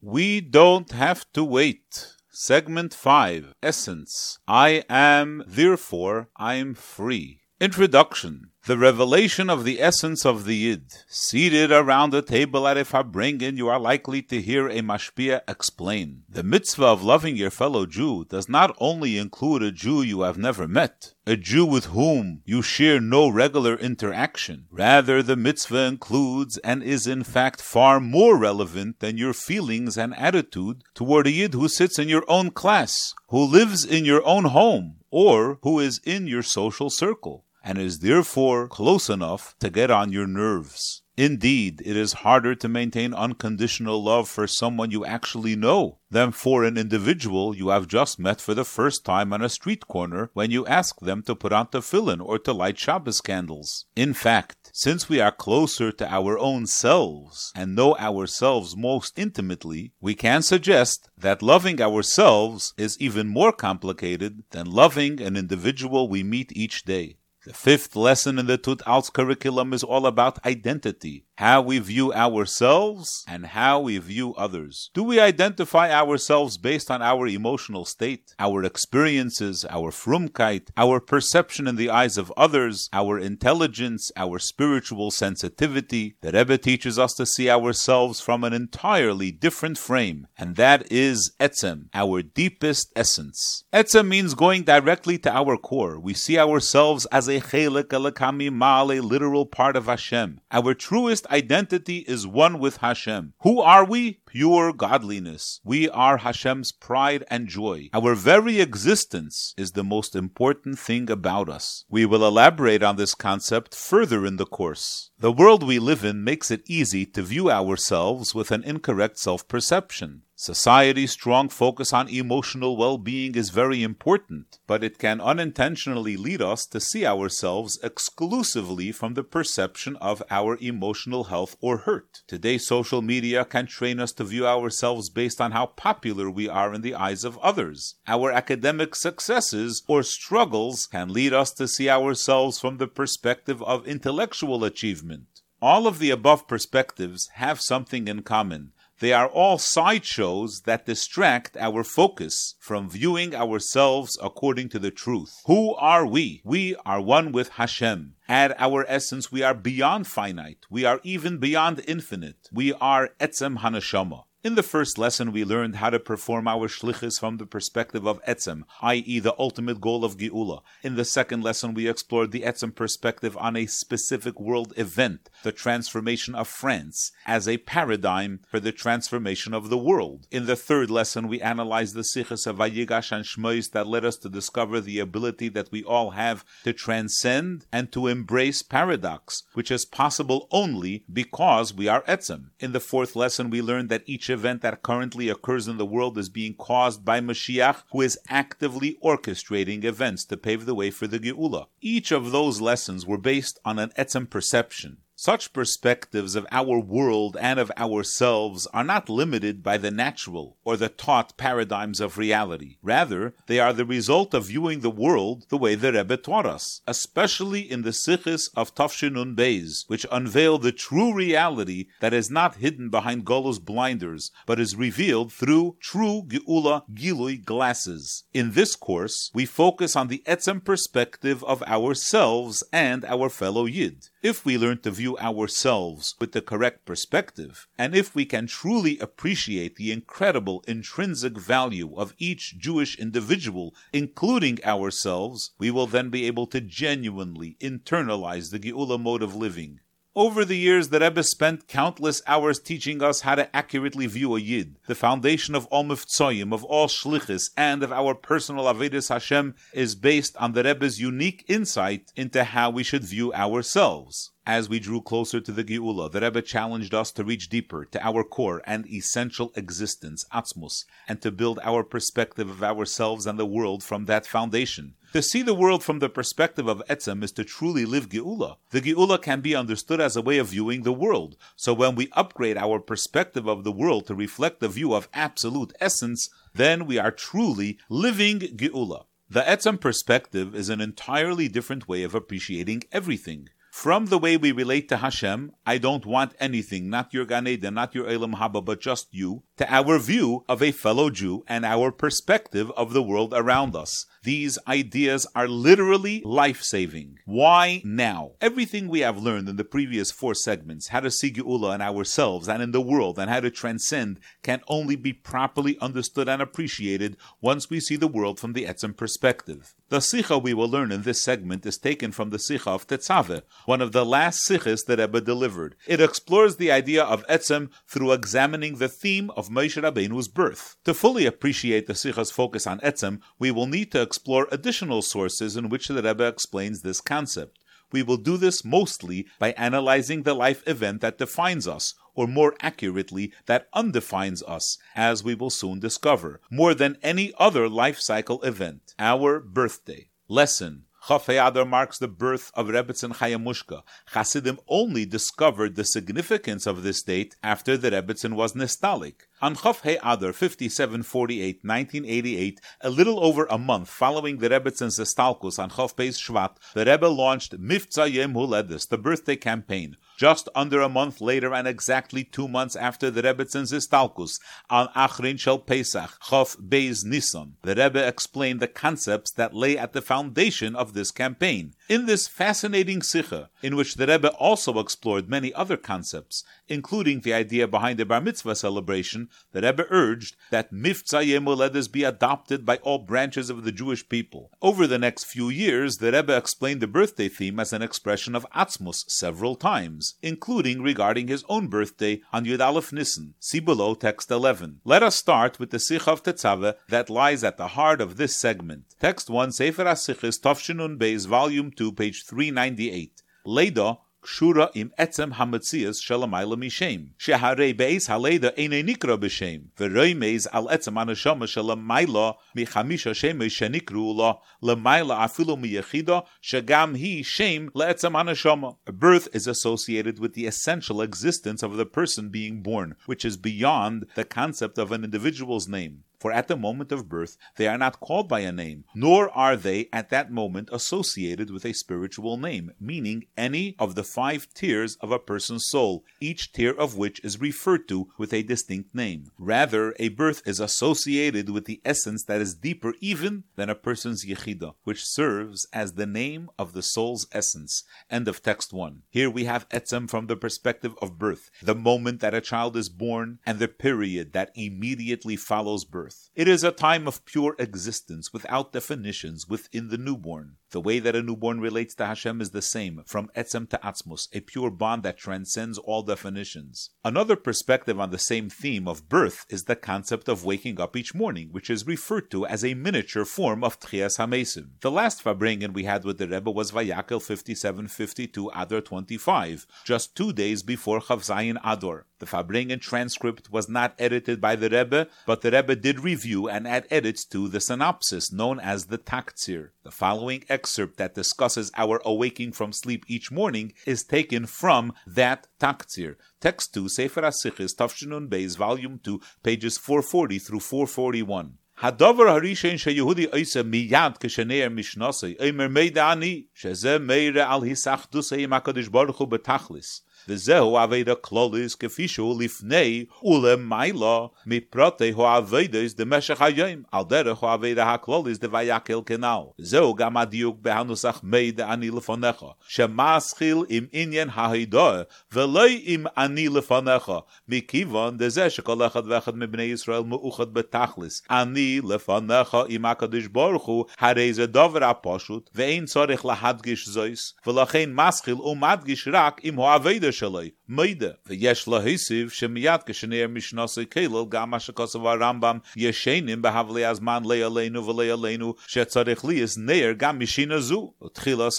We don't have to wait. Segment 5 Essence I am, therefore, I'm free. Introduction the revelation of the essence of the Yid. Seated around the table at a Farbrengen, you are likely to hear a Mashpia explain. The mitzvah of loving your fellow Jew does not only include a Jew you have never met, a Jew with whom you share no regular interaction. Rather, the mitzvah includes and is in fact far more relevant than your feelings and attitude toward a Yid who sits in your own class, who lives in your own home, or who is in your social circle and is therefore close enough to get on your nerves. Indeed, it is harder to maintain unconditional love for someone you actually know than for an individual you have just met for the first time on a street corner when you ask them to put on tefillin or to light Shabbos candles. In fact, since we are closer to our own selves and know ourselves most intimately, we can suggest that loving ourselves is even more complicated than loving an individual we meet each day. The fifth lesson in the Tut Altz curriculum is all about identity how we view ourselves and how we view others. Do we identify ourselves based on our emotional state, our experiences, our frumkeit, our perception in the eyes of others, our intelligence, our spiritual sensitivity? The Rebbe teaches us to see ourselves from an entirely different frame, and that is etzem, our deepest essence. Etzem means going directly to our core. We see ourselves as a chelik, a mal, a literal part of Hashem. Our truest identity is one with Hashem. Who are we? Pure godliness. We are Hashem's pride and joy. Our very existence is the most important thing about us. We will elaborate on this concept further in the course. The world we live in makes it easy to view ourselves with an incorrect self perception. Society's strong focus on emotional well being is very important, but it can unintentionally lead us to see ourselves exclusively from the perception of our emotional health or hurt. Today, social media can train us to view ourselves based on how popular we are in the eyes of others. Our academic successes or struggles can lead us to see ourselves from the perspective of intellectual achievement. All of the above perspectives have something in common they are all sideshows that distract our focus from viewing ourselves according to the truth. Who are we? We are one with Hashem. At our essence, we are beyond finite. We are even beyond infinite. We are Etzem Hanashama. In the first lesson, we learned how to perform our shlichus from the perspective of etzem, i.e., the ultimate goal of geula. In the second lesson, we explored the etzem perspective on a specific world event, the transformation of France, as a paradigm for the transformation of the world. In the third lesson, we analyzed the sichas of Vayigash and Shmois that led us to discover the ability that we all have to transcend and to embrace paradox, which is possible only because we are etzem. In the fourth lesson, we learned that each event that currently occurs in the world is being caused by Mashiach, who is actively orchestrating events to pave the way for the Geula. Each of those lessons were based on an etzem perception. Such perspectives of our world and of ourselves are not limited by the natural or the taught paradigms of reality. Rather, they are the result of viewing the world the way the Rebbe taught us, especially in the Sichis of Tafshinun Beis, which unveil the true reality that is not hidden behind Golo's blinders, but is revealed through true Geula Gilui glasses. In this course, we focus on the Etzem perspective of ourselves and our fellow Yid. If we learn to view ourselves with the correct perspective, and if we can truly appreciate the incredible intrinsic value of each Jewish individual, including ourselves, we will then be able to genuinely internalize the Geula mode of living. Over the years, the Rebbe spent countless hours teaching us how to accurately view a Yid. The foundation of all Mivtzoyim, of all Shlichis, and of our personal Avedis Hashem is based on the Rebbe's unique insight into how we should view ourselves. As we drew closer to the Geula, the Rebbe challenged us to reach deeper to our core and essential existence, Atzmus, and to build our perspective of ourselves and the world from that foundation. To see the world from the perspective of Etzem is to truly live Geula. The Geula can be understood as a way of viewing the world. So when we upgrade our perspective of the world to reflect the view of absolute essence, then we are truly living Geula. The Etzem perspective is an entirely different way of appreciating everything. From the way we relate to Hashem, I don't want anything, not your Gan Eden, not your Elam Haba, but just you, to our view of a fellow Jew and our perspective of the world around us. These ideas are literally life saving. Why now? Everything we have learned in the previous four segments, how to see Geula in ourselves and in the world, and how to transcend, can only be properly understood and appreciated once we see the world from the Etzem perspective. The Sikha we will learn in this segment is taken from the Sikha of Tetzave, one of the last Sikhs that Rebbe delivered. It explores the idea of Etzem through examining the theme of Moshe Rabbeinu's birth. To fully appreciate the Sikha's focus on Etzem, we will need to explore additional sources in which the Rebbe explains this concept. We will do this mostly by analyzing the life event that defines us, or more accurately, that undefines us, as we will soon discover, more than any other life cycle event, our birthday. Lesson Chaf Adar marks the birth of Rebbetzin Chayamushka. Hasidim only discovered the significance of this date after the Rebbetzin was nostalgic. On Chaf Adar 5748, 1988, a little over a month following the Rebbetzin Zestalkus on Chaf Beis Shvat, the Rebbe launched Mifza Yem Huledis, the birthday campaign. Just under a month later and exactly two months after the Rebbetzin Zestalkus, on Achrin Shel Pesach, Chaf Beis Nisan, the Rebbe explained the concepts that lay at the foundation of this campaign. In this fascinating Sikha, in which the Rebbe also explored many other concepts, including the idea behind the Bar Mitzvah celebration, the Rebbe urged that Mifza Yemoledes be adopted by all branches of the Jewish people. Over the next few years, the Rebbe explained the birthday theme as an expression of Atzmus several times, including regarding his own birthday on Yud Aleph Nissen. See below text 11. Let us start with the Sikha of Tetzaveh that lies at the heart of this segment. Text 1, Sefer HaSichis, Tovshinun Beis, Volume 2, page 398. Leda kshura im etzem hametzias shelamayla mishem. Sheharei beis haleda ene nikra b'shem. V'roimeis al etzem anashama shelamayla michamisha shemesh shenikru la lemayla afilu miyechida shagam hi shem leetzem anashama. Birth is associated with the essential existence of the person being born, which is beyond the concept of an individual's name. For at the moment of birth, they are not called by a name, nor are they at that moment associated with a spiritual name, meaning any of the five tiers of a person's soul, each tier of which is referred to with a distinct name. Rather, a birth is associated with the essence that is deeper even than a person's yechida, which serves as the name of the soul's essence. End of text 1. Here we have etzem from the perspective of birth, the moment that a child is born, and the period that immediately follows birth. It is a time of pure existence, without definitions, within the newborn. The way that a newborn relates to Hashem is the same, from etzem to atzmus, a pure bond that transcends all definitions. Another perspective on the same theme of birth is the concept of waking up each morning, which is referred to as a miniature form of Tchias HaMesim. The last Farbrengen we had with the Rebbe was Vayakel 5752 Adar 25, just two days before Chavzayin Ador. The Farbrengen transcript was not edited by the Rebbe, but the Rebbe did review and add edits to the synopsis, known as the Taktsir. The following excerpt that discusses our awaking from sleep each morning is taken from that Taktsir. Text 2, Sefer HaSichis, Tafshinun Beis, Volume 2, pages 440 through 441. הדובר הראשון שיהודי עושה מיד כשנער משנוסי, אומר מידע אני, שזה מאיר על היסחדוסי עם הקדוש ברוך הוא בתכלס. וזהו אבידה כלוליס כפי שהוא לפני ולמעלה מפרוטי האבידס דמשך היום, על דרך האבידה הכלוליס דוויקל כנ"ל. זהו גם הדיוק בהנוסח מידע אני לפניך, שמסחיל עם עניין ההידוע, ולא עם אני לפניך, מכיוון דזה שכל אחד ואחד מבני ישראל מאוחד בתכלס. אני לפניך עם הקדוש ברוך הוא, הרי זה דבר הפשוט, ואין צורך להדגיש זויס, ולכן מסחיל ומדגיש רק עם האבידה shaloi moida v'yesh lahisiv shemiyad kashenir mishnasei kelol gam hashakasav harambam yeshenim behavli azman le'aleinu v'le'aleinu shetzarich liyas neir gam mishina zu tchilas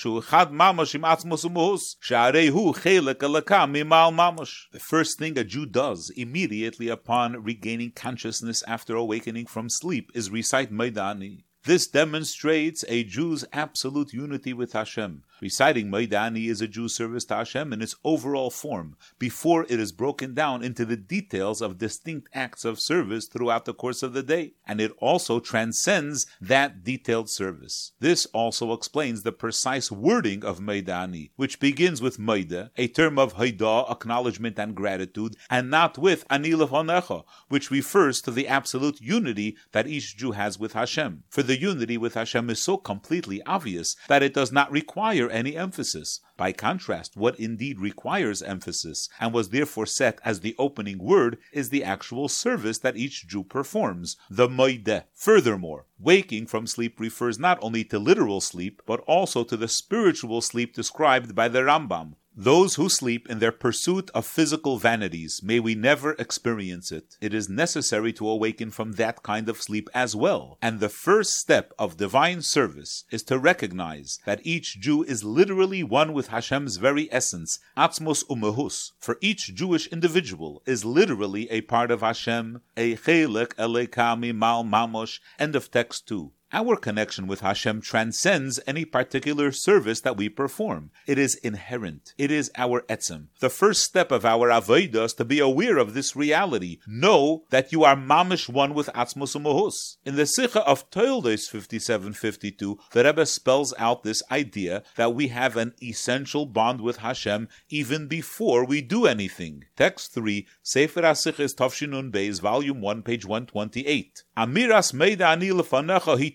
shu chad mamash im atzmos umuhus sharei hu chelik the first thing a Jew does immediately upon regaining consciousness after awakening from sleep is recite Maidani. This demonstrates a Jew's absolute unity with Hashem. Reciting Maidani is a Jew's service to Hashem in its overall form, before it is broken down into the details of distinct acts of service throughout the course of the day, and it also transcends that detailed service. This also explains the precise wording of Maidani, which begins with Maida, a term of Haida, acknowledgement and gratitude, and not with Anilaf Onecha, which refers to the absolute unity that each Jew has with Hashem. For the unity with Hashem is so completely obvious that it does not require any emphasis. By contrast, what indeed requires emphasis and was therefore set as the opening word is the actual service that each Jew performs, the moide. Furthermore, waking from sleep refers not only to literal sleep, but also to the spiritual sleep described by the Rambam, those who sleep in their pursuit of physical vanities, may we never experience it. It is necessary to awaken from that kind of sleep as well. And the first step of divine service is to recognize that each Jew is literally one with Hashem's very essence, Atzmos Umehus. For each Jewish individual is literally a part of Hashem, a Chelek Elekami Mal Mamosh. End of text 2. Our connection with Hashem transcends any particular service that we perform. It is inherent. It is our etzem. The first step of our avodah is to be aware of this reality. Know that you are mamish one with Atzmos Umohus. In the Sikha of Toildos 5752, the Rebbe spells out this idea that we have an essential bond with Hashem even before we do anything. Text 3, Sefer HaSichas Tavshinun Beis, Volume 1, page 128. Amiras Meida Ani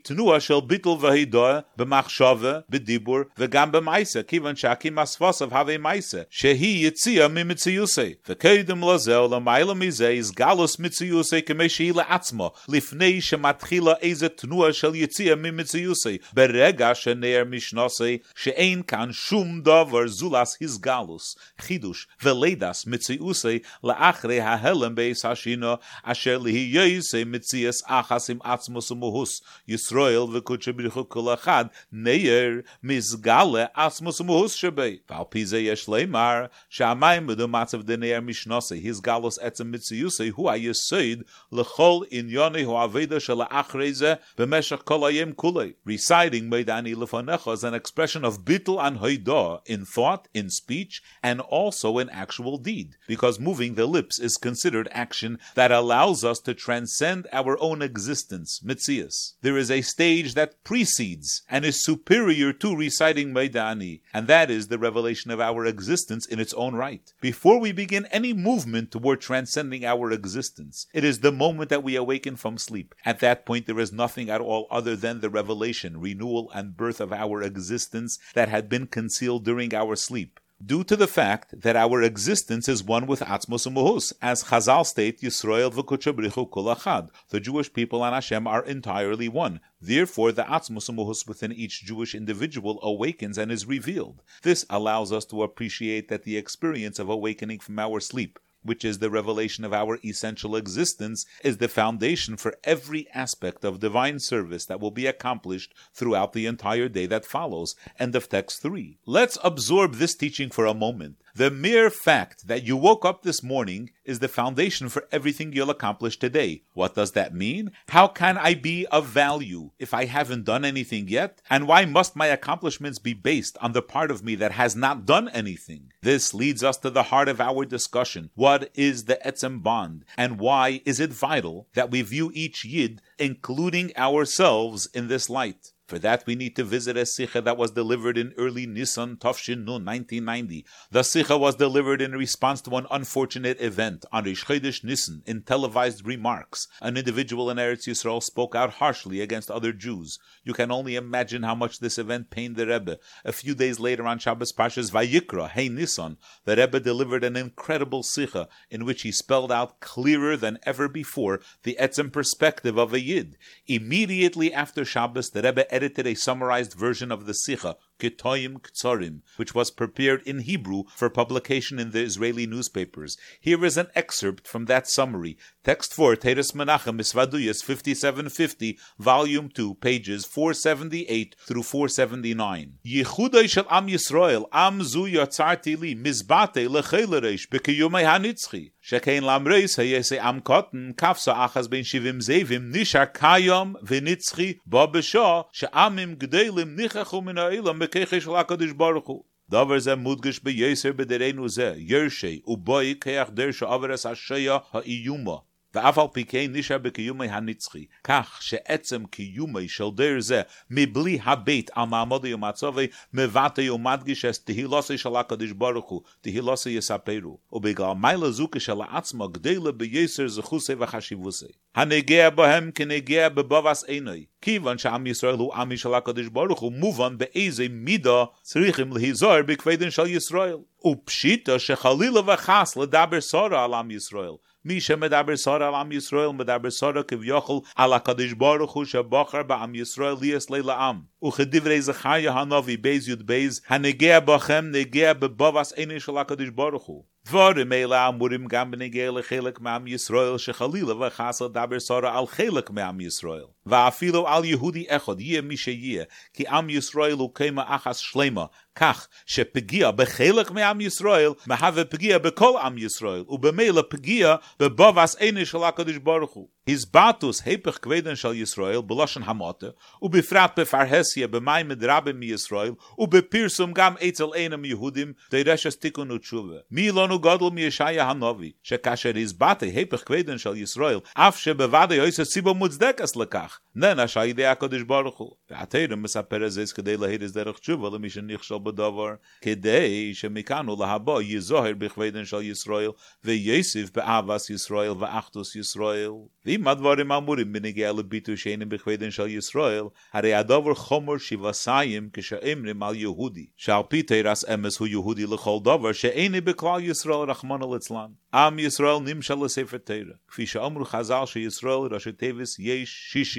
tnua shel bitl v'hidoa b'machshava b'dibur v'gam b'maisa kivan shakim asvasav have maisa shehi yitzia mimitziyusei v'keidim lazeo l'mayla mizeh is galus mitziyusei k'meshi la'atzmo lifnei shematchila eze tnua shel yitzia mimitziyusei berega sheneir mishnosei she'ein kan shum davar zulas his chidush v'leidas mitziyusei la'achre ha'helem beis hashino asher lihi yoyisei mitzias achas atzmos umuhus yisro Yisroel v'kutshe b'richu kol achad neir mizgale asmus muhus shebei. Val pize yesh leimar sha'amayim b'du matzav deneir er mishnose his galos etzem mitziyuse hu ha-yesoid l'chol inyone hu aveda shel ha'achreze b'meshach kol hayem kulei. Reciting Meidani lefonecha is an expression of bittul and hoidah in thought, in speech, and also in actual deed, because moving the lips is considered action that allows us to transcend our own existence, mitzias. There is a stage that precedes and is superior to reciting Maidani, and that is the revelation of our existence in its own right. Before we begin any movement toward transcending our existence, it is the moment that we awaken from sleep. At that point, there is nothing at all other than the revelation, renewal, and birth of our existence that had been concealed during our sleep due to the fact that our existence is one with Atzmos Umuhus, as Chazal state, Yisrael v'kuchabrichu kol achad. The Jewish people and Hashem are entirely one. Therefore, the Atzmos Umuhus within each Jewish individual awakens and is revealed. This allows us to appreciate that the experience of awakening from our sleep which is the revelation of our essential existence, is the foundation for every aspect of divine service that will be accomplished throughout the entire day that follows. End of text 3. Let's absorb this teaching for a moment. The mere fact that you woke up this morning is the foundation for everything you'll accomplish today. What does that mean? How can I be of value if I haven't done anything yet? And why must my accomplishments be based on the part of me that has not done anything? This leads us to the heart of our discussion. What is the Etzem bond? And why is it vital that we view each Yid, including ourselves, in this light? For that, we need to visit a Sikha that was delivered in early Nissan Tafshin Nun 1990. The Sikha was delivered in response to an unfortunate event on Rish Nisan in televised remarks. An individual in Eretz Yisrael spoke out harshly against other Jews. You can only imagine how much this event pained the Rebbe. A few days later on Shabbos Pashas Vayikra, Hey Nisan, the Rebbe delivered an incredible Sikha in which he spelled out clearer than ever before the Etzem perspective of a Yid. Immediately after Shabbos, the Rebbe edited a summarized version of the Sikha, Ketoim Ktsorim, which was prepared in Hebrew for publication in the Israeli newspapers. Here is an excerpt from that summary. Text 4, Teres Menachem, Misvaduyas 5750, Volume 2, pages 478 through 479. Yichudai shel Am Yisrael, Am zu yatzarti li, mizbate lecheleresh, bekiyumei hanitzchi. שכן למרייס היסי עם קוטן, כפסו אחז בין שבעים זאבים, נשאר קיום ונצחי בו בשו, שעמים גדלים ניחחו מן האילם בכיחי של הקדוש ברוך הוא. דבר זה מודגש בייסר בדרנו זה, ירשי ובוי כיח דרשו עברס השיה האיומה. ואף על פי כן נשאר בקיומי הנצחי, כך שעצם קיומי של דר זה, מבלי הבית על מעמודי ומצובי, מבטא ומדגיש את תהילוסי של הקדוש ברוך הוא, תהילוסי יספרו, ובגלל מיילה זו כשלעצמו גדלה בייסר זכוסי וחשיבוסי. הנגיע בהם כנגיע בבובס עיני, כיוון שעם ישראל הוא עמי של הקדוש ברוך הוא, מובן באיזה מידה צריכים להיזור בכבדן של ישראל. ופשיטה שחלילה וחס לדבר סורה על עם ישראל, Mishem medaber sara al am Yisrael medaber sara kivyochol al HaKadosh Baruch Hu shebachar ba'am Yisrael liyas leila am. Uchedivrei Zechariah hanavi beis yud beis hanegea bachem negea bebavas einish al HaKadosh Baruch Hu. Dvorim ela amurim gam benegea lechelik ma'am Yisrael shechalila v'chasa daber sara al chelik ma'am Yisrael ואפילו על יהודי אחד יהיה מי שיהיה, כי עם ישראל הוא כמה אחס שלמה, כך שפגיע בחלק מעם ישראל מהווה פגיע בכל עם ישראל, ובמילא פגיע בבובס עיני של הקדוש ברוך הוא. הסבטוס היפך כבדן של ישראל בלושן המוטה, ובפרט בפרהסיה במיימד רבים מישראל, ובפרסום גם אצל אינם יהודים, דרשס תיקון ותשובה. מי לנו גודל מישעיה הנובי, שכאשר הסבטה היפך כבדן של ישראל, אף שבוודאי עושה סיבה מוצדקס לכך, then Ashai de Akadish baruchu. Hu. Ateirim mesaper ezes kedei lahiris derech tshuva lemishen nichshal bedavar kedei shemikanu lahaba yizohir b'chveden shal Yisrael ve'yesiv be'avas Yisrael ve'achtus Yisrael. V'im advarim amurim b'negea lebitu she'enim b'chveden shal Yisrael harei adavar chomer shivasayim k'she'emrim mal Yehudi shal piteiras emes hu Yehudi lechol davar she'eni b'klal Yisrael rachman al Am Yisrael nimshal l'sefer Teira. Kfi she'amru chazal shi yisrael rashi tevis yeish shishi תיבס יש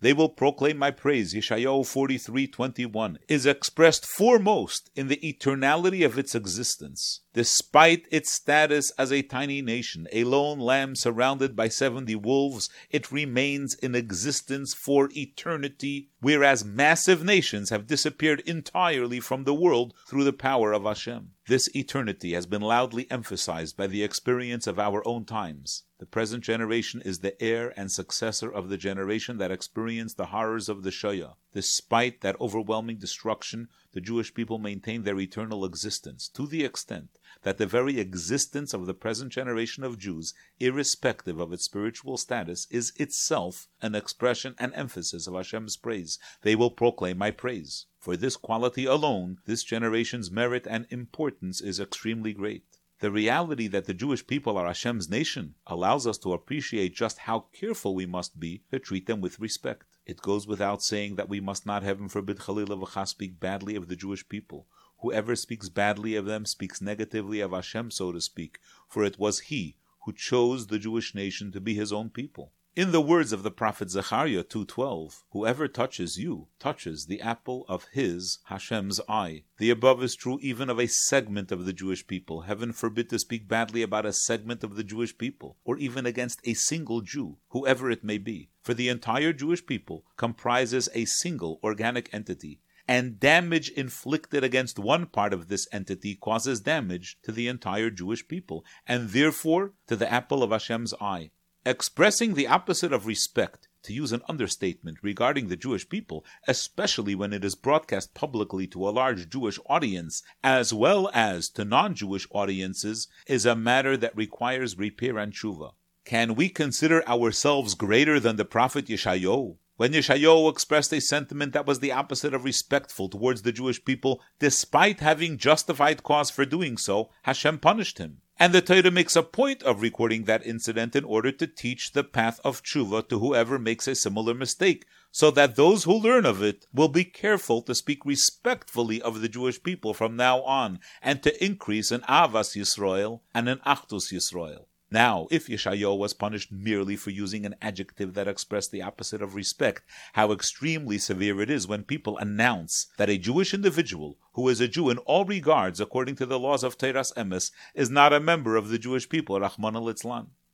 They will proclaim my praise, Yeshayahu 43:21, is expressed foremost in the eternality of its existence. Despite its status as a tiny nation, a lone lamb surrounded by 70 wolves, it remains in existence for eternity, whereas massive nations have disappeared entirely from the world through the power of Hashem. This eternity has been loudly emphasized by the experience of our own times. The present generation is the heir and successor of the generation that experienced the horrors of the Shoah. Despite that overwhelming destruction, the Jewish people maintain their eternal existence to the extent that the very existence of the present generation of Jews, irrespective of its spiritual status, is itself an expression and emphasis of Hashem's praise. They will proclaim my praise. For this quality alone, this generation's merit and importance is extremely great. The reality that the Jewish people are Hashem's nation allows us to appreciate just how careful we must be to treat them with respect. It goes without saying that we must not, heaven forbid, Chalila v'chas, speak badly of the Jewish people. Whoever speaks badly of them speaks negatively of Hashem, so to speak, for it was He who chose the Jewish nation to be His own people. In the words of the prophet Zechariah 2.12, whoever touches you touches the apple of his, Hashem's eye. The above is true even of a segment of the Jewish people. Heaven forbid to speak badly about a segment of the Jewish people, or even against a single Jew, whoever it may be. For the entire Jewish people comprises a single organic entity, and damage inflicted against one part of this entity causes damage to the entire Jewish people, and therefore to the apple of Hashem's eye. Expressing the opposite of respect, to use an understatement, regarding the Jewish people, especially when it is broadcast publicly to a large Jewish audience, as well as to non Jewish audiences, is a matter that requires repair and tshuva. Can we consider ourselves greater than the prophet Yeshayahu? When Yeshayahu expressed a sentiment that was the opposite of respectful towards the Jewish people, despite having justified cause for doing so, Hashem punished him. And the Torah makes a point of recording that incident in order to teach the path of tshuva to whoever makes a similar mistake, so that those who learn of it will be careful to speak respectfully of the Jewish people from now on, and to increase in Avas Yisrael and in Achdus Yisrael. Now, if Yeshayahu was punished merely for using an adjective that expressed the opposite of respect, how extremely severe it is when people announce that a Jewish individual, who is a Jew in all regards according to the laws of Teras Emes, is not a member of the Jewish people, Rahman al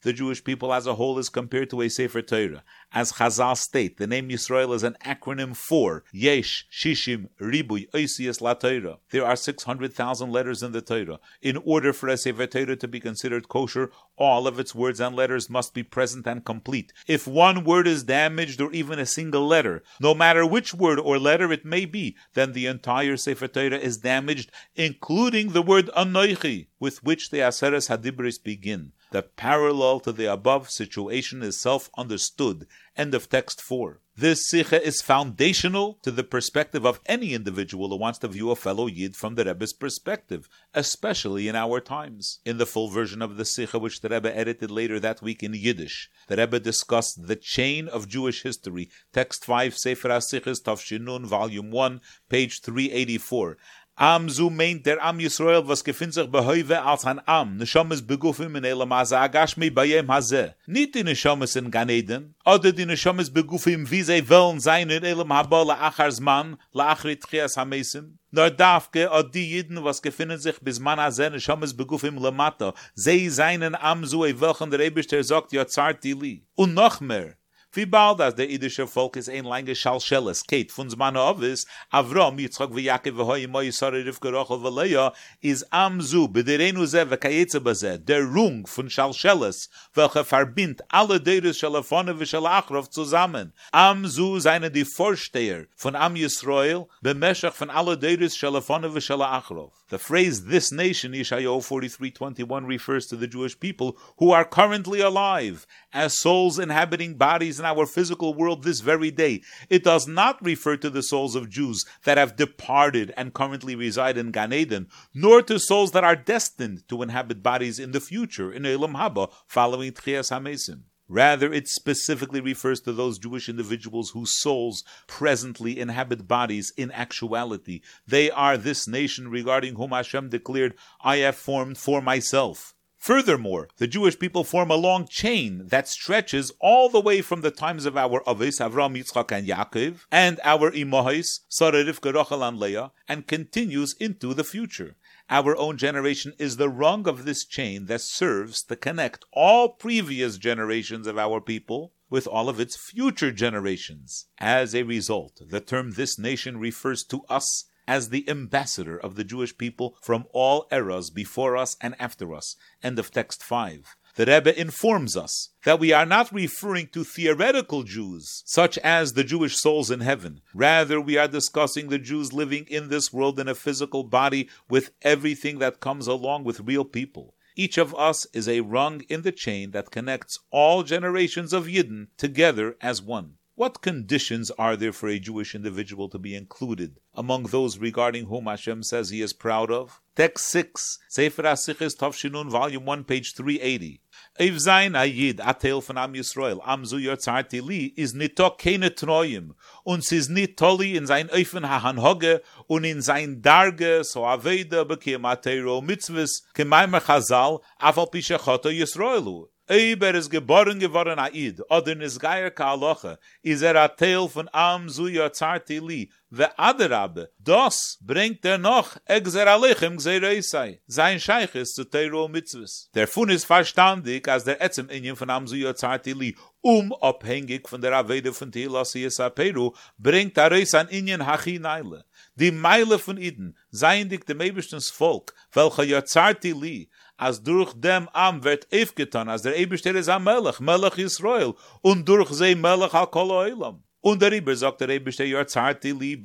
the Jewish people as a whole is compared to a Sefer Torah. As Chazal state, the name Yisrael is an acronym for Yesh, Shishim, Ribui, Oisias La Torah. There are 600,000 letters in the Torah. In order for a Sefer Torah to be considered kosher, all of its words and letters must be present and complete. If one word is damaged or even a single letter, no matter which word or letter it may be, then the entire Sefer Torah is damaged, including the word Anoichi, with which the Aseres Hadibris begin. The parallel to the above situation is self understood. End of text 4. This sikha is foundational to the perspective of any individual who wants to view a fellow Yid from the Rebbe's perspective, especially in our times. In the full version of the sikha, which the Rebbe edited later that week in Yiddish, the Rebbe discussed the chain of Jewish history, text 5, Sefer HaSichas, Tavshinun, volume 1, page 384. Am zu meint der Am Yisrael, was gefind sich behäuwe als ein Am, neshomes begufim in Elam Haza Agashmi bayem Haze. Nicht die neshomes in Ganeden, oder die neshomes begufim, wie sie wollen sein in Elam Haba laachar Zman, laachri Tchias Hamesim. Nor dafke od die Jiden, was gefinden sich bis man Haze neshomes begufim lemata, sie seinen Am zu, welchen der Eberster sagt, ja zart die Li. Und noch mehr, Wie bald as der idische Volk is ein lange Schalschelles, Kate von Zmane Ovis, Avrom, Yitzchak ve Yaakov ve Hoi Moi Rivka Rochel ve Leia, is am zu, bederenu ze ve kayetze baze, der Rung von Schalschelles, welche verbindt alle Deires Shalafone ve Shalachrov zusammen. Am zu seine die Vorsteher von Am Yisrael, bemeshach von alle Deires Shalafone ve Shalachrov. The phrase this nation, Yeshayahu 43:21, refers to the Jewish people who are currently alive as souls inhabiting bodies in our physical world this very day. It does not refer to the souls of Jews that have departed and currently reside in Gan Eden, nor to souls that are destined to inhabit bodies in the future in Elam Haba following Tchias HaMesim. Rather, it specifically refers to those Jewish individuals whose souls presently inhabit bodies in actuality. They are this nation regarding whom Hashem declared, I have formed for myself. Furthermore, the Jewish people form a long chain that stretches all the way from the times of our Avis, Avram, Yitzchak, and Yaakov, and our Imahis, Sarah, Rivka, Rachel, and Leah, and continues into the future. Our own generation is the rung of this chain that serves to connect all previous generations of our people with all of its future generations. As a result, the term this nation refers to us as the ambassador of the Jewish people from all eras before us and after us. End of text 5. The Rebbe informs us that we are not referring to theoretical Jews, such as the Jewish souls in heaven. Rather, we are discussing the Jews living in this world in a physical body with everything that comes along with real people. Each of us is a rung in the chain that connects all generations of Yidden together as one. What conditions are there for a Jewish individual to be included among those regarding whom Hashem says He is proud of? Text 6, Sefer HaSichis Tavshinun, Volume 1, page 380. Ev zayn ayid atel von am Yisrael, am zu yor zarte li, is nito keine troyim, und siz nit tolli in sein öfen hahan hogge, und in sein darge, so aveda bekem atero mitzvus, kemaimer chazal, afal pisha choto Yisraelu. Eber is geboren geworden Aid, oder in is geier ka aloche, is er a teil von am zu yor zarte li, ve aderabe, dos bringt er noch exer alechem gzereisai, sein scheich ist zu teiro mitzvus. Der Fun ist verstandig, als der etzem inyen von am zu zarte li, um abhängig von der Avede von Tilasi Peru, bringt er reis an inyen hachi neile. Die Meile von Iden, seien dik dem eberstens Volk, welcher zarte li, as durch dem am wird efgetan as der ebestelle is am melch israel und durch ze melch oilam und der sagt der yor zart li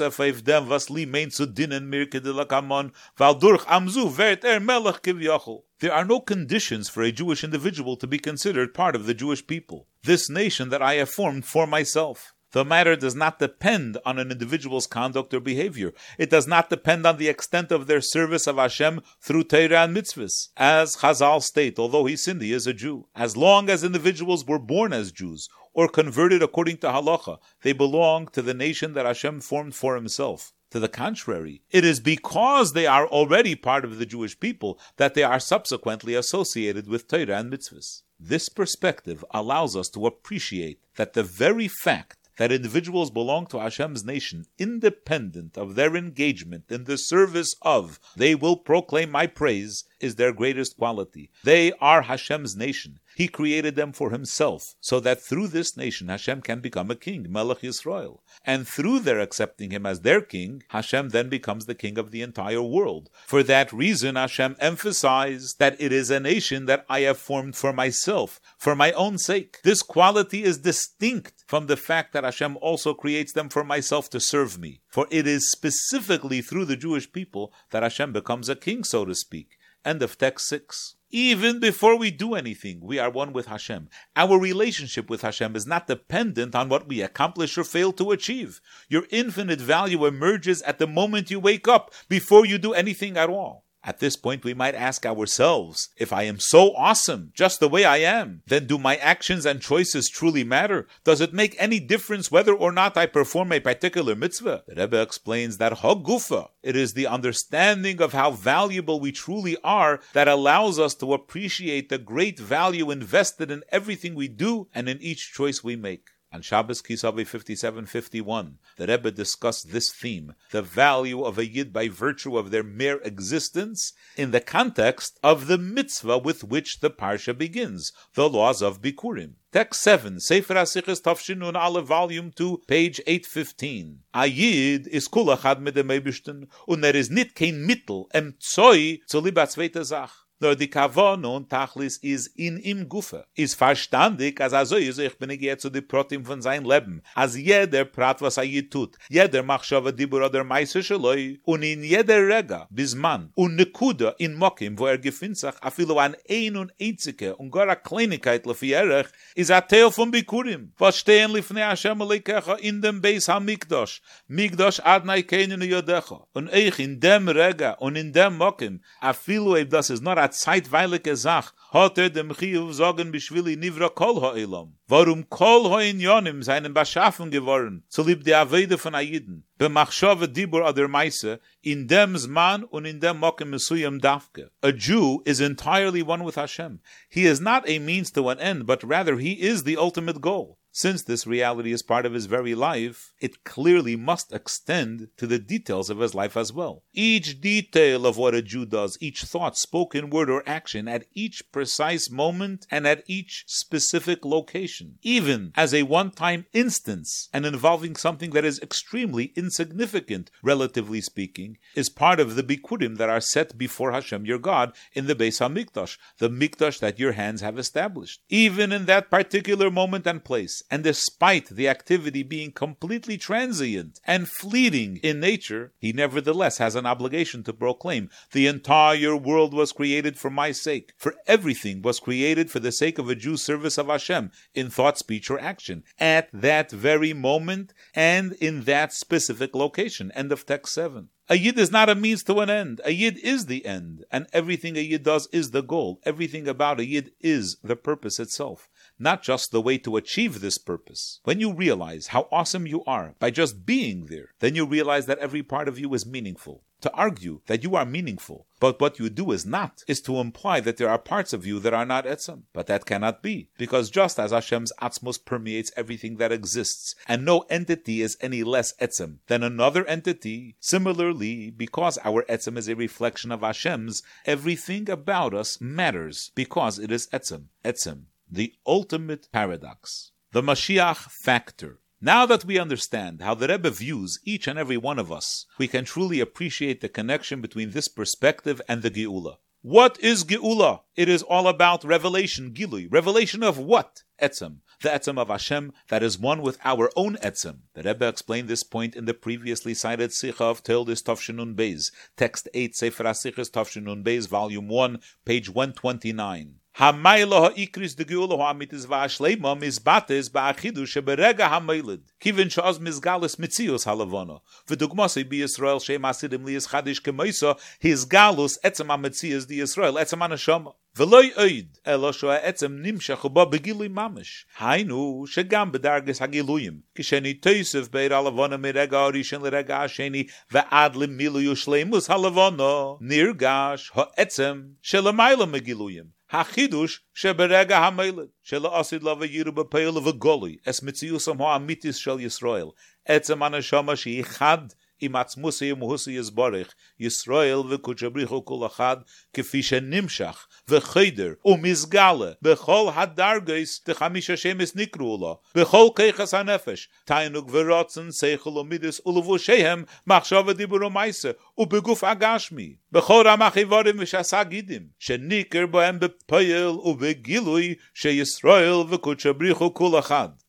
auf ef dem was li meint zu dinnen mirke de weil durch er kevyochel There are no conditions for a Jewish individual to be considered part of the Jewish people. This nation that I have formed for myself. The matter does not depend on an individual's conduct or behavior. It does not depend on the extent of their service of Hashem through Torah and mitzvahs. As Chazal state, although he sinned, he is a Jew. As long as individuals were born as Jews or converted according to halacha, they belong to the nation that Hashem formed for himself. To the contrary, it is because they are already part of the Jewish people that they are subsequently associated with Torah and mitzvahs. This perspective allows us to appreciate that the very fact that individuals belong to Hashem's nation, independent of their engagement in the service of, they will proclaim my praise, is their greatest quality. They are Hashem's nation. He created them for himself, so that through this nation Hashem can become a king, Melech Yisrael. And through their accepting him as their king, Hashem then becomes the king of the entire world. For that reason, Hashem emphasized that it is a nation that I have formed for myself, for my own sake. This quality is distinct from the fact that Hashem also creates them for myself to serve me. For it is specifically through the Jewish people that Hashem becomes a king, so to speak. End of text 6. Even before we do anything, we are one with Hashem. Our relationship with Hashem is not dependent on what we accomplish or fail to achieve. Your infinite value emerges at the moment you wake up, before you do anything at all. At this point, we might ask ourselves if I am so awesome, just the way I am, then do my actions and choices truly matter? Does it make any difference whether or not I perform a particular mitzvah? The Rebbe explains that Hagufa, it is the understanding of how valuable we truly are that allows us to appreciate the great value invested in everything we do and in each choice we make. On Shabbos Kisavi 5751, the Rebbe discussed this theme, the value of a Yid by virtue of their mere existence, in the context of the mitzvah with which the Parsha begins, the laws of Bikurim. Text 7, Sefer HaSichas Tafshinun Ale, Volume 2, page 815. A Yid is kulachad mit dem und er is nit kein Mittel, em Zoi, zu lieber zweite. Nur die Kavon und Tachlis is in im Gufe. Is verstandig, als er so ist, ich bin gehe zu die Protim von sein Leben. Als jeder Prat, was er je tut, jeder macht schon die Dibur oder Meise Scheloi, und in jeder Rega, bis man, und Nekuda in Mokim, wo er gefindt sich, a filo an ein und einzige, und gar a Kleinigkeit lefi Erech, is a Teil von Bikurim, was stehen lifnei Hashem Aleikecha in dem Beis HaMikdosh, Mikdosh Adnai Keinen Yodecha, und ich in dem Rega, und in dem Mokim, a filo, if das is not a zeitweilige Sach, hat er dem Chiyuv sagen, bischwili nivra kol ha'elam. Warum kol ha'inyonim seinen Beschaffen geworden, so lieb die Avede von Aiden, bemachshove dibur ader meise, in dem Zman und in dem Mokim Mesuyam Dafke. A Jew is entirely one with Hashem. He is not a means to an end, but rather he is the ultimate goal. Since this reality is part of his very life, it clearly must extend to the details of his life as well. Each detail of what a Jew does, each thought, spoken word, or action at each precise moment and at each specific location, even as a one time instance and involving something that is extremely insignificant, relatively speaking, is part of the bikurim that are set before Hashem your God in the Beis HaMikdash, the Mikdash that your hands have established. Even in that particular moment and place, and despite the activity being completely transient and fleeting in nature, he nevertheless has an obligation to proclaim the entire world was created for my sake, for everything was created for the sake of a Jew's service of Hashem in thought, speech, or action, at that very moment and in that specific location. End of text 7. A yid is not a means to an end. A yid is the end, and everything a yid does is the goal. Everything about a yid is the purpose itself not just the way to achieve this purpose. When you realize how awesome you are by just being there, then you realize that every part of you is meaningful. To argue that you are meaningful, but what you do is not, is to imply that there are parts of you that are not etzem. But that cannot be, because just as Hashem's atzmos permeates everything that exists, and no entity is any less etzem than another entity, similarly, because our etzem is a reflection of Hashem's, everything about us matters because it is etzem. Etzem the ultimate paradox, the Mashiach factor. Now that we understand how the Rebbe views each and every one of us, we can truly appreciate the connection between this perspective and the Geula. What is Geula? It is all about revelation, Gilui. Revelation of what? Etzem. The Etzem of Hashem that is one with our own Etzem. The Rebbe explained this point in the previously cited Sicha of Tildis Tavshinun Beis, text 8, Sefer HaSichas Tavshinun Beis, volume 1, page 129. Hamayla ha'ikris de geula ha'amitis va'ashleima mizbates ba'achidu sheberega ha'maylid. Kivin shaz mizgalis mitzius halavona. V'dugmasi bi Yisrael shem asidim li yischadish kemoisa his galus etzem ha'mitzias di Yisrael etzem ha'nashama. ולוי אויד, אלא שהוא העצם נמשך ובו בגילוי ממש. היינו, שגם בדרגס הגילויים, כשאני תויסף בית הלבונה מרגע הראשון לרגע השני, ועד למילוי ושלימוס הלבונה, נרגש העצם שלמעלה מגילויים. Hachidush sheberega hamelid shela asid lava yiruba peil of a goli es mitziusam ha amitis shel Yisrael etzem anashama sheichad atzmusse im husse is borich Yisrael ve kutshabrichu kul achad kefi shenimshach ve cheder u mizgale bechol hadargeis de chamisha shemes nikru lo bechol keichas hanefesh tainug ve rotzen seichel u midis u levu shehem machshava dibur meise u beguf agashmi bechol ramach ivorim vishasa gidim sheniker bohem bepoyel u begilui she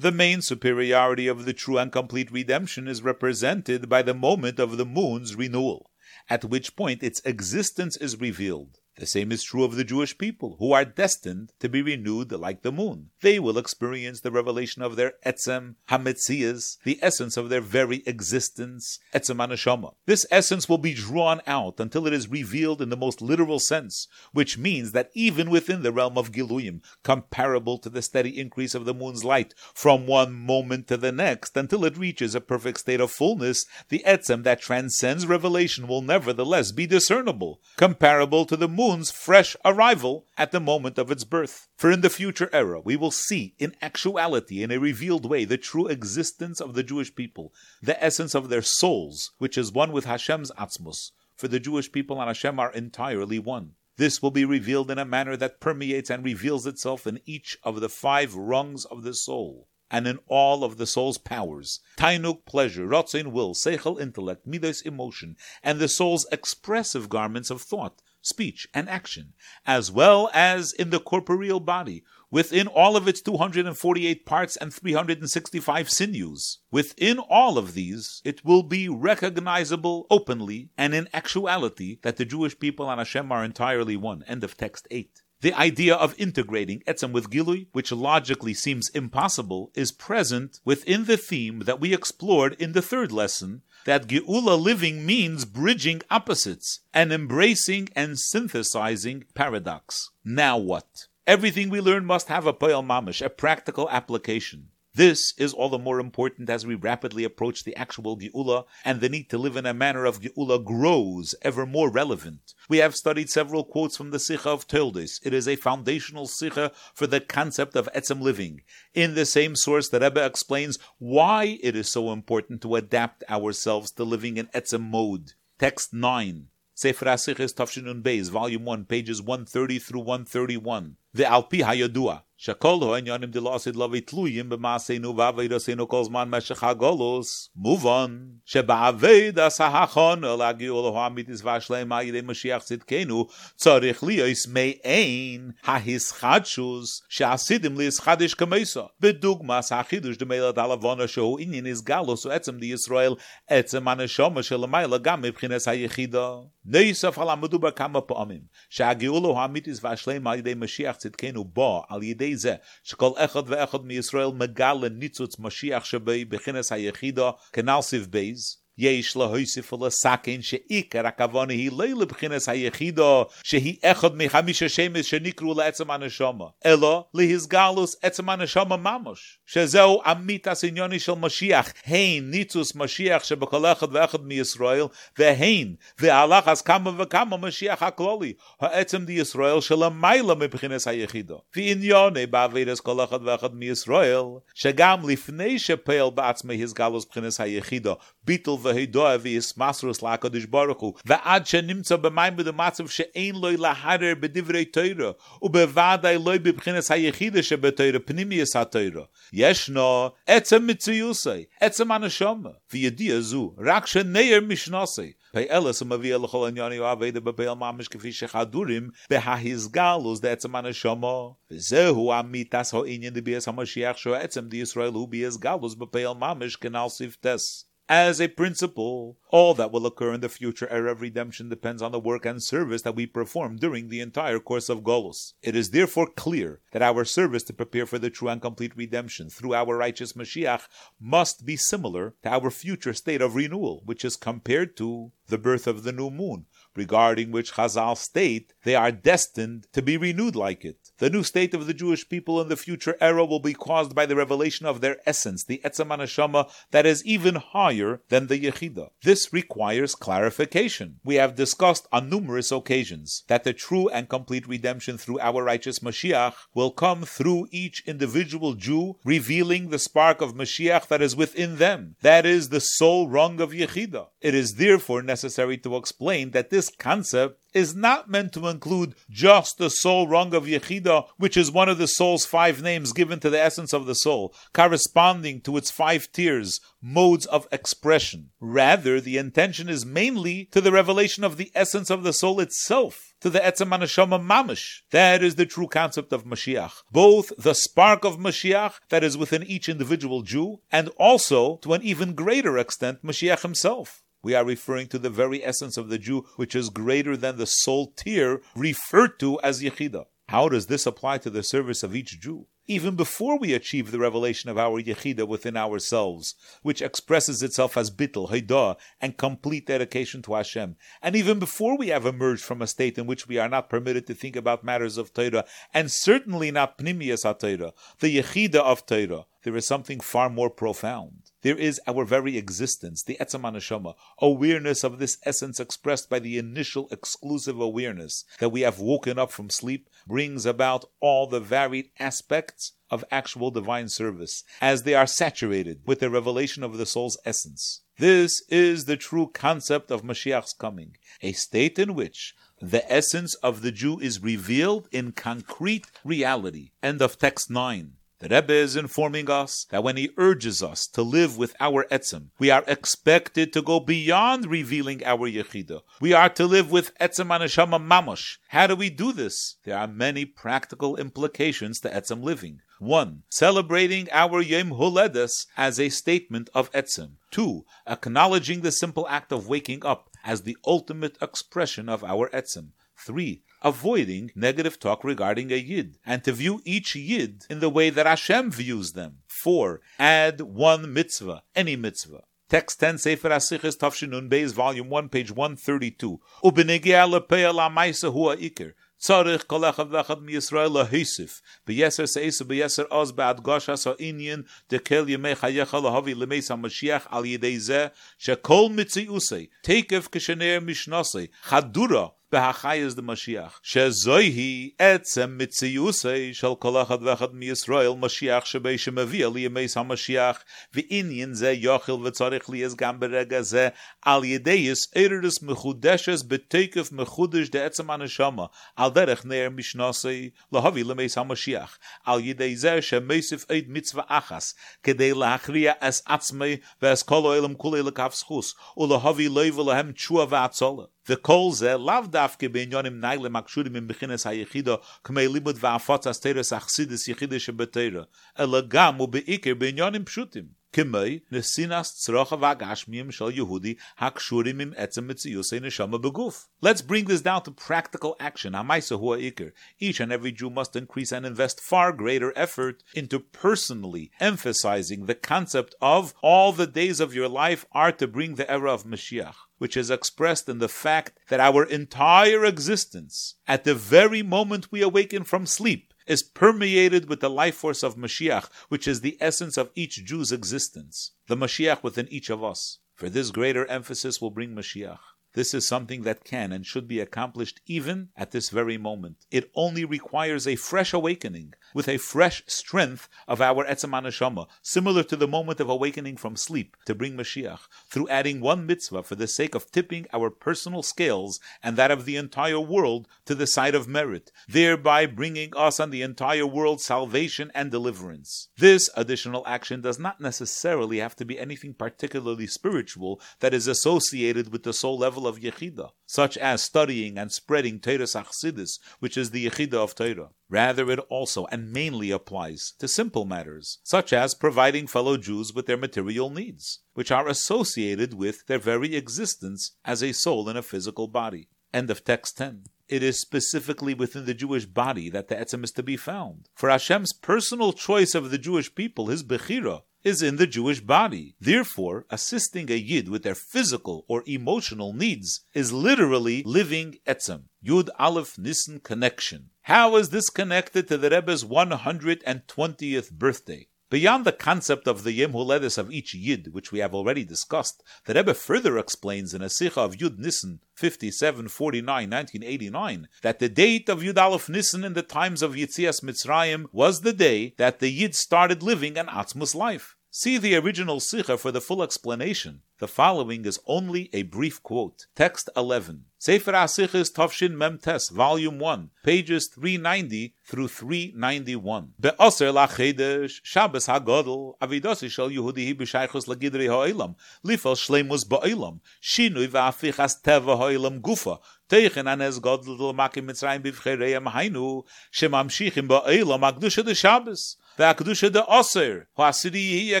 The main superiority of the true and complete redemption is represented by the moment of the moon's renewal, at which point its existence is revealed. The same is true of the Jewish people, who are destined to be renewed like the moon. They will experience the revelation of their etzem hametzias, the essence of their very existence, etzem anashama. This essence will be drawn out until it is revealed in the most literal sense, which means that even within the realm of Giluyim, comparable to the steady increase of the moon's light from one moment to the next until it reaches a perfect state of fullness, the etzem that transcends revelation will nevertheless be discernible, comparable to the moon fresh arrival at the moment of its birth. For in the future era, we will see in actuality, in a revealed way, the true existence of the Jewish people, the essence of their souls, which is one with Hashem's Atzmus. For the Jewish people and Hashem are entirely one. This will be revealed in a manner that permeates and reveals itself in each of the five rungs of the soul and in all of the soul's powers tainuk, pleasure, rotzin, will, seichel, intellect, midas, emotion, and the soul's expressive garments of thought, speech, and action, as well as in the corporeal body, within all of its 248 parts and 365 sinews. Within all of these, it will be recognizable openly and in actuality that the Jewish people and Hashem are entirely one. End of text 8. The idea of integrating Etzem with Gilui, which logically seems impossible, is present within the theme that we explored in the third lesson, that Geula living means bridging opposites and embracing and synthesizing paradox. Now what? Everything we learn must have a poel mamish, a practical application. This is all the more important as we rapidly approach the actual Geula, and the need to live in a manner of Geula grows ever more relevant. We have studied several quotes from the Sikha of Toldos. It is a foundational Sikha for the concept of Etzem living. In the same source, the Rebbe explains why it is so important to adapt ourselves to living in Etzem mode. Text 9. Sefer HaSichos Tafshinun Beis, Volume 1, pages 130 through 131. The Alpi Hayadua. Shakolo and Yanim Dilasid Lavi Tluyim Bemaseinu Vavidaseinu Kozman Meshachagolos. Move on. Sheba'aveda Sahachon Elagi Olohamitis Vashlem Ayide Mashiach Sidkenu Tzarich Liyos Me'ein Hahischadshus Shasidim Liyischadish Kamesa. Bedugmas Hachidush Demelat Alavona Shehu Inyin Is Galos Etzem Di Yisrael Etzem Aneshoma Shelamayla Gam Mibchines Hayichida. שלמעלה גם מבחינת היחידה. נוסף על המדובר כמה פעמים, שהגאולו האמיתיס והשלמה על ידי משיח צדקנו בו על ידי זה שכל אחד ואחד מישראל מגלה ניצוץ משיח שבי בכנס היחידו כנ"ל סיב בייז יש להוסיף ולסכן שעיקר הכוונה היא לא לבחינס היחידו שהיא אחד מחמישה שמש שנקראו לעצם הנשמה, אלא להסגלוס עצם הנשמה ממש, שזהו עמית הסניוני של משיח, הן ניצוס משיח שבכל אחד ואחד מישראל, והן והלך אז כמה וכמה משיח הכלולי, העצם די ישראל שלמעלה מבחינס היחידו. ועניוני בעבירס כל אחד ואחד מישראל, שגם לפני שפעל בעצמי הסגלוס בחינס היחידו, ביטל והידוע hadoa v'yismasrus la'akadosh baruch hu. Va'ad she'nimtza b'mayim v'dematzav she'ein loy laharer b'divrei Torah u'bevadai loy b'bchines ha'yechida she'b'Torah pnimiyas ha'Torah. Yeshno etzem mitzuyusay etzem anashama v'yediyah zu rak she'neir mishnasay pe'elas u'maviyah l'chol anyani de b'pe'el mamish kefi she'chadurim b'ha'hizgalus de'etzem anashama v'zehu amitas ho'inyan d'biyas ha'mashiach sho'etzem d'Yisrael hu b'yizgalus b'pe'el mamish kenal siftes. As a principle, all that will occur in the future era of redemption depends on the work and service that we perform during the entire course of Golus. It is therefore clear that our service to prepare for the true and complete redemption through our righteous Mashiach must be similar to our future state of renewal, which is compared to the birth of the new moon, regarding which Chazal state they are destined to be renewed like it. The new state of the Jewish people in the future era will be caused by the revelation of their essence, the Etzem Anashama, that is even higher than the Yechida. This requires clarification. We have discussed on numerous occasions that the true and complete redemption through our righteous Mashiach will come through each individual Jew, revealing the spark of Mashiach that is within them. That is the soul rung of Yechida. It is therefore necessary to explain that this concept is not meant to include just the soul rung of Yechida, which is one of the soul's five names given to the essence of the soul, corresponding to its five tiers, modes of expression. Rather, the intention is mainly to the revelation of the essence of the soul itself, to the Etzem Anashama Mamish. That is the true concept of Mashiach. Both the spark of Mashiach that is within each individual Jew, and also, to an even greater extent, Mashiach himself. We are referring to the very essence of the Jew, which is greater than the soul tier referred to as Yechida. How does this apply to the service of each Jew? Even before we achieve the revelation of our Yechida within ourselves, which expresses itself as bittul, haidah, and complete dedication to Hashem, and even before we have emerged from a state in which we are not permitted to think about matters of Torah, and certainly not pnimius Torah, the Yechida of Torah, there is something far more profound. There is our very existence, the Etzem Anashama, awareness of this essence expressed by the initial exclusive awareness that we have woken up from sleep, brings about all the varied aspects of actual divine service, as they are saturated with the revelation of the soul's essence. This is the true concept of Mashiach's coming, a state in which the essence of the Jew is revealed in concrete reality. End of text 9. The Rebbe is informing us that when he urges us to live with our etzem, we are expected to go beyond revealing our yechida. We are to live with etzem anashama mamosh. How do we do this? There are many practical implications to etzem living. One, celebrating our Yom Huledes as a statement of etzem. Two, acknowledging the simple act of waking up as the ultimate expression of our etzem. Three, avoiding negative talk regarding a yid, and to view each yid in the way that Hashem views them. Four, add one mitzvah, any mitzvah. Text 10, Sefer Asichis Tafshinun Beis, Volume 1, page 132. Ubenegea lepeya la maisa hua ikir. Tzarich kol echad vechad mi Yisrael lahisif. Beyeser seisu beyeser oz be'ad goshas ha'inyin dekel yemei chayecha lahavi lemeis ha'mashiach al yidei zeh shekol mitzi usei tekev kishener mishnasei chadura Behachai is the Mashiach. Shezoihi etzem mitziyusei shal kol achad v'achad miyisrael Mashiach shebei shemavia liyemeis haMashiach v'inyin ze yochil v'tzarech liyaz gam berega ze al yedeis eredes mechudeshes betekef mechudesh de etzem aneshama al derech neer mishnasei lahavi liyemeis haMashiach al yedei ze shemeisif eid mitzvah achas kedei lachria es atzmei v'es kol oilem kulei lekaf schus u lahavi leivu lahem tshuva v'atzolah the kol ze lav dafke beinyonim nagle makshurim im bechines hayechido kmei limud va'afotzas teres achsidis yechidish betera. Ela u beikir beinyonim pshutim kimei nesinas tzrocha vagashmiyim shel Yehudi hakshurim im etzem neshama beguf. Let's bring this down to practical action. Hamaisa hua ikir. Each and every Jew must increase and invest far greater effort into personally emphasizing the concept of all the days of your life are to bring the era of Mashiach which is expressed in the fact that our entire existence, at the very moment we awaken from sleep, is permeated with the life force of Mashiach, which is the essence of each Jew's existence, the Mashiach within each of us. For this greater emphasis will bring Mashiach. This is something that can and should be accomplished even at this very moment. It only requires a fresh awakening, with a fresh strength of our Etzem Anashama, similar to the moment of awakening from sleep, to bring Mashiach, through adding one mitzvah for the sake of tipping our personal scales and that of the entire world to the side of merit, thereby bringing us and the entire world salvation and deliverance. This additional action does not necessarily have to be anything particularly spiritual that is associated with the soul level level of Yechida, such as studying and spreading Teres Achsidis, which is the Yechida of Torah. Rather, it also and mainly applies to simple matters, such as providing fellow Jews with their material needs, which are associated with their very existence as a soul in a physical body. End of text 10 it is specifically within the Jewish body that the etzem is to be found. For Hashem's personal choice of the Jewish people, his bechira, is in the Jewish body. Therefore, assisting a Yid with their physical or emotional needs is literally living etzem. Yud Aleph Nissen connection. How is this connected to the Rebbe's 120th birthday? Beyond the concept of the Yom Huledis of each Yid, which we have already discussed, the Rebbe further explains in a Sikha of Yud Nissen 5749 1989 that the date of Yud Aleph Nissen in the times of Yitzias Mitzrayim was the day that the Yid started living an Atzmus life. See the original Sikha for the full explanation. The following is only a brief quote. Text 11. Sefer HaSichis Tavshin Memtes, Volume 1, pages 390 through 391. Be'oser lachedesh, Shabbos HaGodel, Avidosi shel Yehudi b'shaychus lagidri ha'olam, lifel shleimus ba'olam, shinui v'afichas teva ha'olam gufa, teichen anes godel l'makim mitzrayim b'vchereim hainu, shemamshichim ba'olam akdusha de Shabbos, והקדושה דאוסר, הוא עשירי יהיה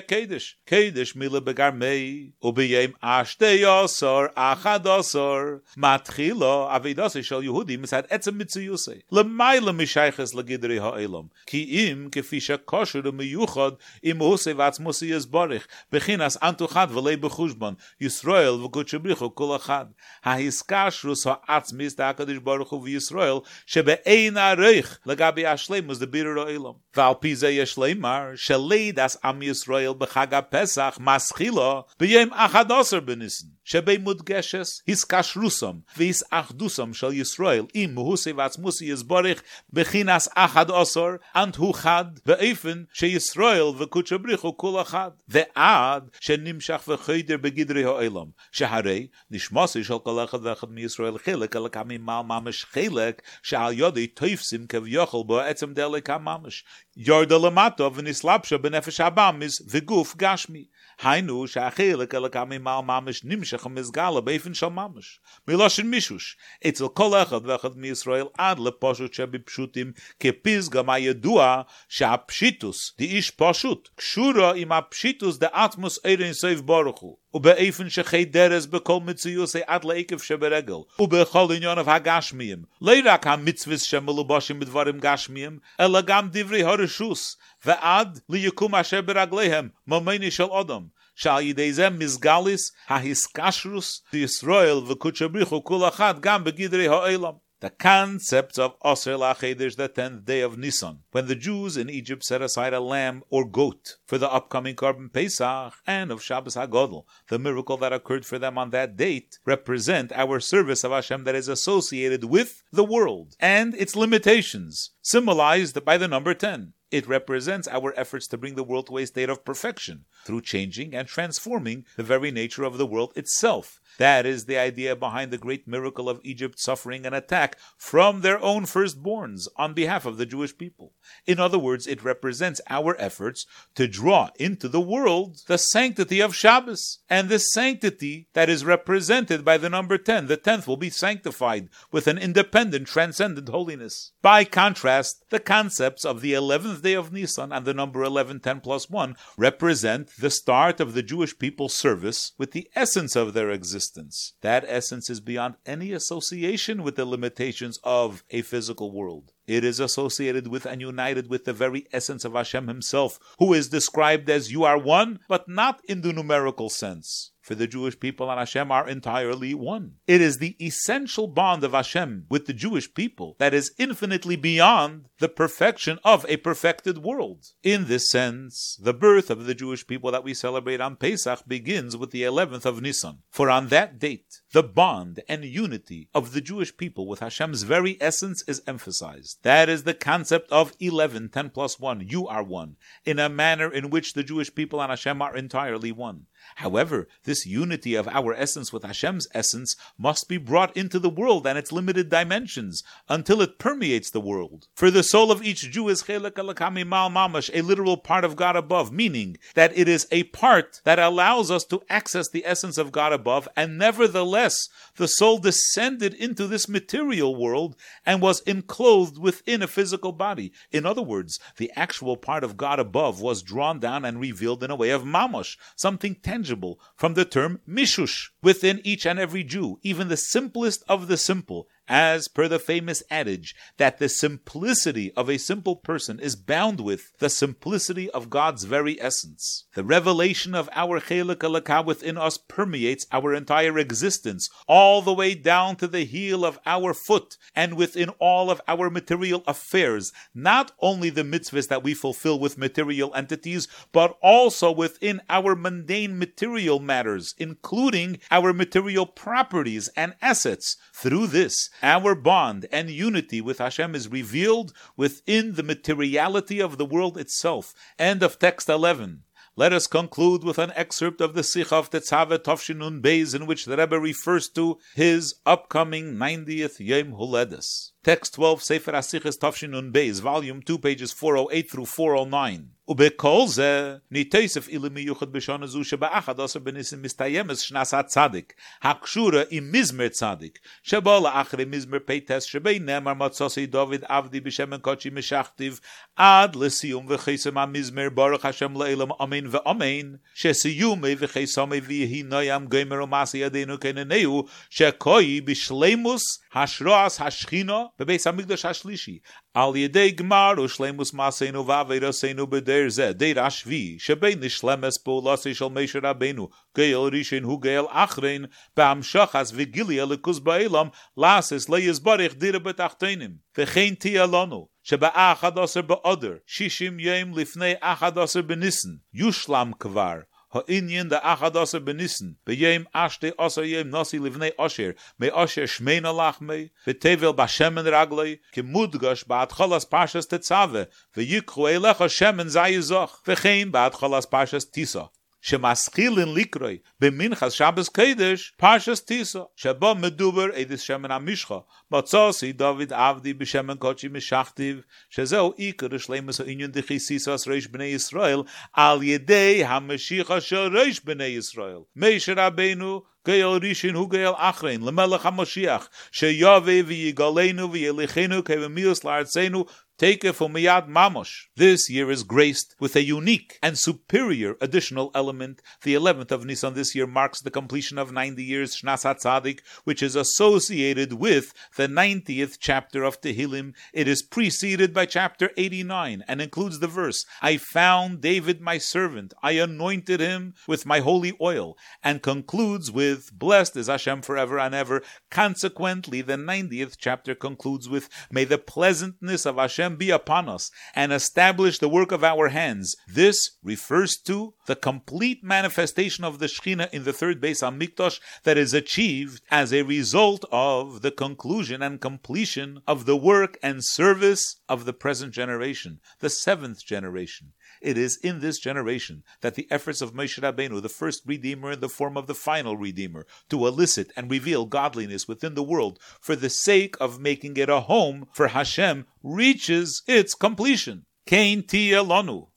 קדש, קדש מילה בגרמי, וביים אשתי אוסר, אחד אוסר, מתחילו אבידוסי של יהודים מצד עצם מציוסי, למעלה משייכס לגדרי האילום, כי אם כפי שקושר ומיוחד, אם הוסי ועצמוסי יסבורך, בחינס אנטוחד ולי בחושבון, ישראל וקודשי בריחו כל אחד. ההסקשרוס העצמיס דהקדש ברוך הוא וישראל, שבאין הריך לגבי השלימוס דבירר האילום. ועל פי זה יש leimar shelei das am Yisrael b'chag Pesach maschilo b'yem achadoser b'nissen shebei mudgeshes his kashrusam v'his achdusam shel Yisrael im muhusi v'atzmusi yizborich b'chinas achadoser ant hu chad ve'efen she Yisrael v'kutcha brichu kul achad ve'ad shenimshach v'choyder begidri ha'olam sheharei nishmosi shel kol echad v'echad mi Yisrael chilek alakami mal mamish chilek she'al yodi toifsim kev yochel bo etzem delekam mamish yorda lamato v'nislapsha b'nefesh habam is v'guf gashmi. Hainu sha'achilek elakami mal mamish nimshach mizgala beifin shal mamish. Miloshin mishush. Etzel kol echad v'echad mi Yisrael ad leposhut shebi pshutim kepizga ma yedua sha'apshitus di ish poshut. Kshura im apshitus de atmos eirin seif baruchu. ובאיפן שחי דרס בכל מציוסי עד לעקב שברגל, ובכל עניון of הגשמיים, לא רק המצווס שמלובושים בדברים גשמיים, אלא גם דברי הרשוס, ועד ליקום אשר ברגליהם, ממני של אדם. שעל ידי זה מזגליס ההסקשרוס דישראל וקודשא בריחו כל אחד גם בגדרי העולם. The concept of Aser Lachedesh, the tenth day of Nisan, when the Jews in Egypt set aside a lamb or goat for the upcoming Korban Pesach and of Shabbos HaGodel, the miracle that occurred for them on that date, represent our service of Hashem that is associated with the world and its limitations, symbolized by the number 10. It represents our efforts to bring the world to a state of perfection through changing and transforming the very nature of the world itself. That is the idea behind the great miracle of Egypt suffering an attack from their own firstborns on behalf of the Jewish people. In other words, it represents our efforts to draw into the world the sanctity of Shabbos. And this sanctity that is represented by the number 10, the 10th will be sanctified with an independent, transcendent holiness. By contrast, the concepts of the 11th day of Nisan and the number 11, 10 plus 1 represent the start of the Jewish people's service with the essence of their existence. That essence is beyond any association with the limitations of a physical world. It is associated with and united with the very essence of Hashem himself, who is described as you are one, but not in the numerical sense for the Jewish people and Hashem are entirely one. It is the essential bond of Hashem with the Jewish people that is infinitely beyond the perfection of a perfected world. In this sense, the birth of the Jewish people that we celebrate on Pesach begins with the 11th of Nisan. For on that date, the bond and unity of the Jewish people with Hashem's very essence is emphasized. That is the concept of 11, 10 plus 1, you are one, in a manner in which the Jewish people and Hashem are entirely one. However, this unity of our essence with Hashem's essence must be brought into the world and its limited dimensions until it permeates the world. For the soul of each Jew is chelek mal mamash, a literal part of God above, meaning that it is a part that allows us to access the essence of God above, and nevertheless the soul descended into this material world and was enclosed within a physical body. In other words, the actual part of God above was drawn down and revealed in a way of mamash, something tangible, from the term mishush, within each and every Jew, even the simplest of the simple, as per the famous adage that the simplicity of a simple person is bound with the simplicity of God's very essence. The revelation of our chelik alaka within us permeates our entire existence, all the way down to the heel of our foot, and within all of our material affairs, not only the mitzvahs that we fulfill with material entities, but also within our mundane material matters, including our material properties and assets. Through this, our bond and unity with Hashem is revealed within the materiality of the world itself. End of text 11. Let us conclude with an excerpt of the Sikha of Tetzave Tovshinun Beis, in which the Rebbe refers to his upcoming 90th Yom Huledes. Text 12, Sefer Asiches Tovshinun Beis, Volume 2, pages 408 through 409. ובכל זה ניתסף אילי מיוחד בשונה זו שבאחד עשר בניסים מסתיימס שנס הצדיק, הקשורה עם מזמר צדיק, שבו לאחרי מזמר פייטס שבי נאמר מצוסי דוד עבדי בשמן קודשי משכתיב, עד לסיום וחיסם המזמר ברוך השם לאילם אמן ואמן, שסיומי וחיסומי ויהי נוים גמר ומעשי ידינו כננהו, שכוי בשלימוס השרועס השכינו בביס המקדוש השלישי, על ידי גמר ושלימוס מעשינו ועבירסינו בדר זה, דר השבי, שבין נשלמס פעולוסי של משה רבנו, גייל ראשון הוא גייל אחרין, בהמשכס וגילי אלוקוס באילם, לאסס ליזברך דירה בתחתינים. וכן תהיה לנו, שבאחד עשר באודר, שישים יום לפני אחד עשר בניסן, יושלם כבר, ha in yin de achadose benissen. Be yem ashte osser yem nosi livne osher me osher shmeina lachme be tevel ba shemen ragle ke mudgash ba at khalas pashas te tsave ve yikru elach shemen zay zoch ve khaim ba at khalas pashas tisa שמאסכילן ליקרוי במנחס שבס קדש פרשס טיסו שבו מדובר אידס שמן המשחה מצוסי דוד עבדי בשמן קודשי משכתיב שזהו עיקר שלמס העניין דחיסיסוס ריש בני ישראל על ידי המשיחה של ריש בני ישראל. מישר רבנו גייל רישין הו גייל אחרין למלך המשיח שיובא ויגלנו וילכנו כבמיוס לארצנו Take from Miyad Mamosh. This year is graced with a unique and superior additional element. The 11th of Nisan this year marks the completion of 90 years Shnas HaTzadik, which is associated with the 90th chapter of Tehillim. It is preceded by chapter 89 and includes the verse, I found David my servant, I anointed him with my holy oil, and concludes with, Blessed is Hashem forever and ever. Consequently, the 90th chapter concludes with, May the pleasantness of Hashem Be upon us and establish the work of our hands. This refers to the complete manifestation of the Shekhinah in the third Beis Hamikdash that is achieved as a result of the conclusion and completion of the work and service of the present generation, the seventh generation. It is in this generation that the efforts of Moshe Rabbeinu, the first Redeemer in the form of the final Redeemer, to elicit and reveal godliness within the world for the sake of making it a home for Hashem, reaches its completion. Kain Tia.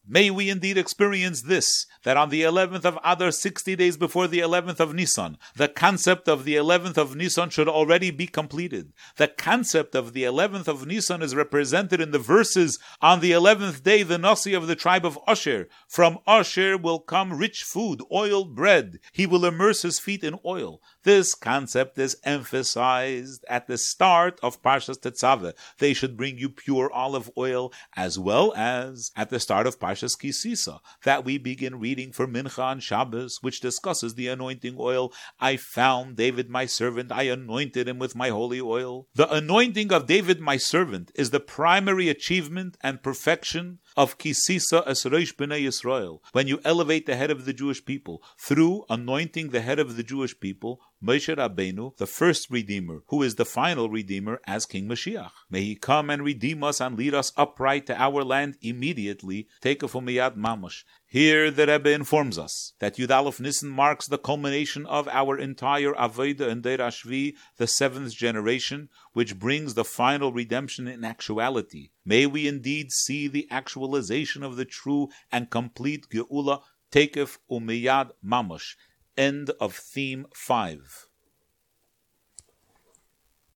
May we indeed experience this, that on the 11th of Adar, 60 days before the 11th of Nisan, the concept of the 11th of Nisan should already be completed. The concept of the 11th of Nisan is represented in the verses, on the 11th day, the Nasi of the tribe of Asher. From Asher will come rich food, oiled bread. He will immerse his feet in oil. This concept is emphasized at the start of Parshas Tetzaveh. They should bring you pure olive oil, as well as at the start of Parshas Ki Sisa, that we begin reading for Mincha on Shabbos, which discusses the anointing oil. I found David my servant, I anointed him with my holy oil. The anointing of David my servant is the primary achievement and perfection of Ki Sisa as Reish B'nai Yisrael, when you elevate the head of the Jewish people through anointing the head of the Jewish people, Moshe Rabbeinu, the first Redeemer, who is the final Redeemer as King Mashiach. May he come and redeem us and lead us upright to our land immediately. Take it from Miyad Mamosh. Here the Rebbe informs us that Yud Aleph Nissen marks the culmination of our entire Aveda and Deir Ashvi, the seventh generation, which brings the final redemption in actuality. May we indeed see the actualization of the true and complete Geula, Tekef Umiyad Mamosh. End of theme 5.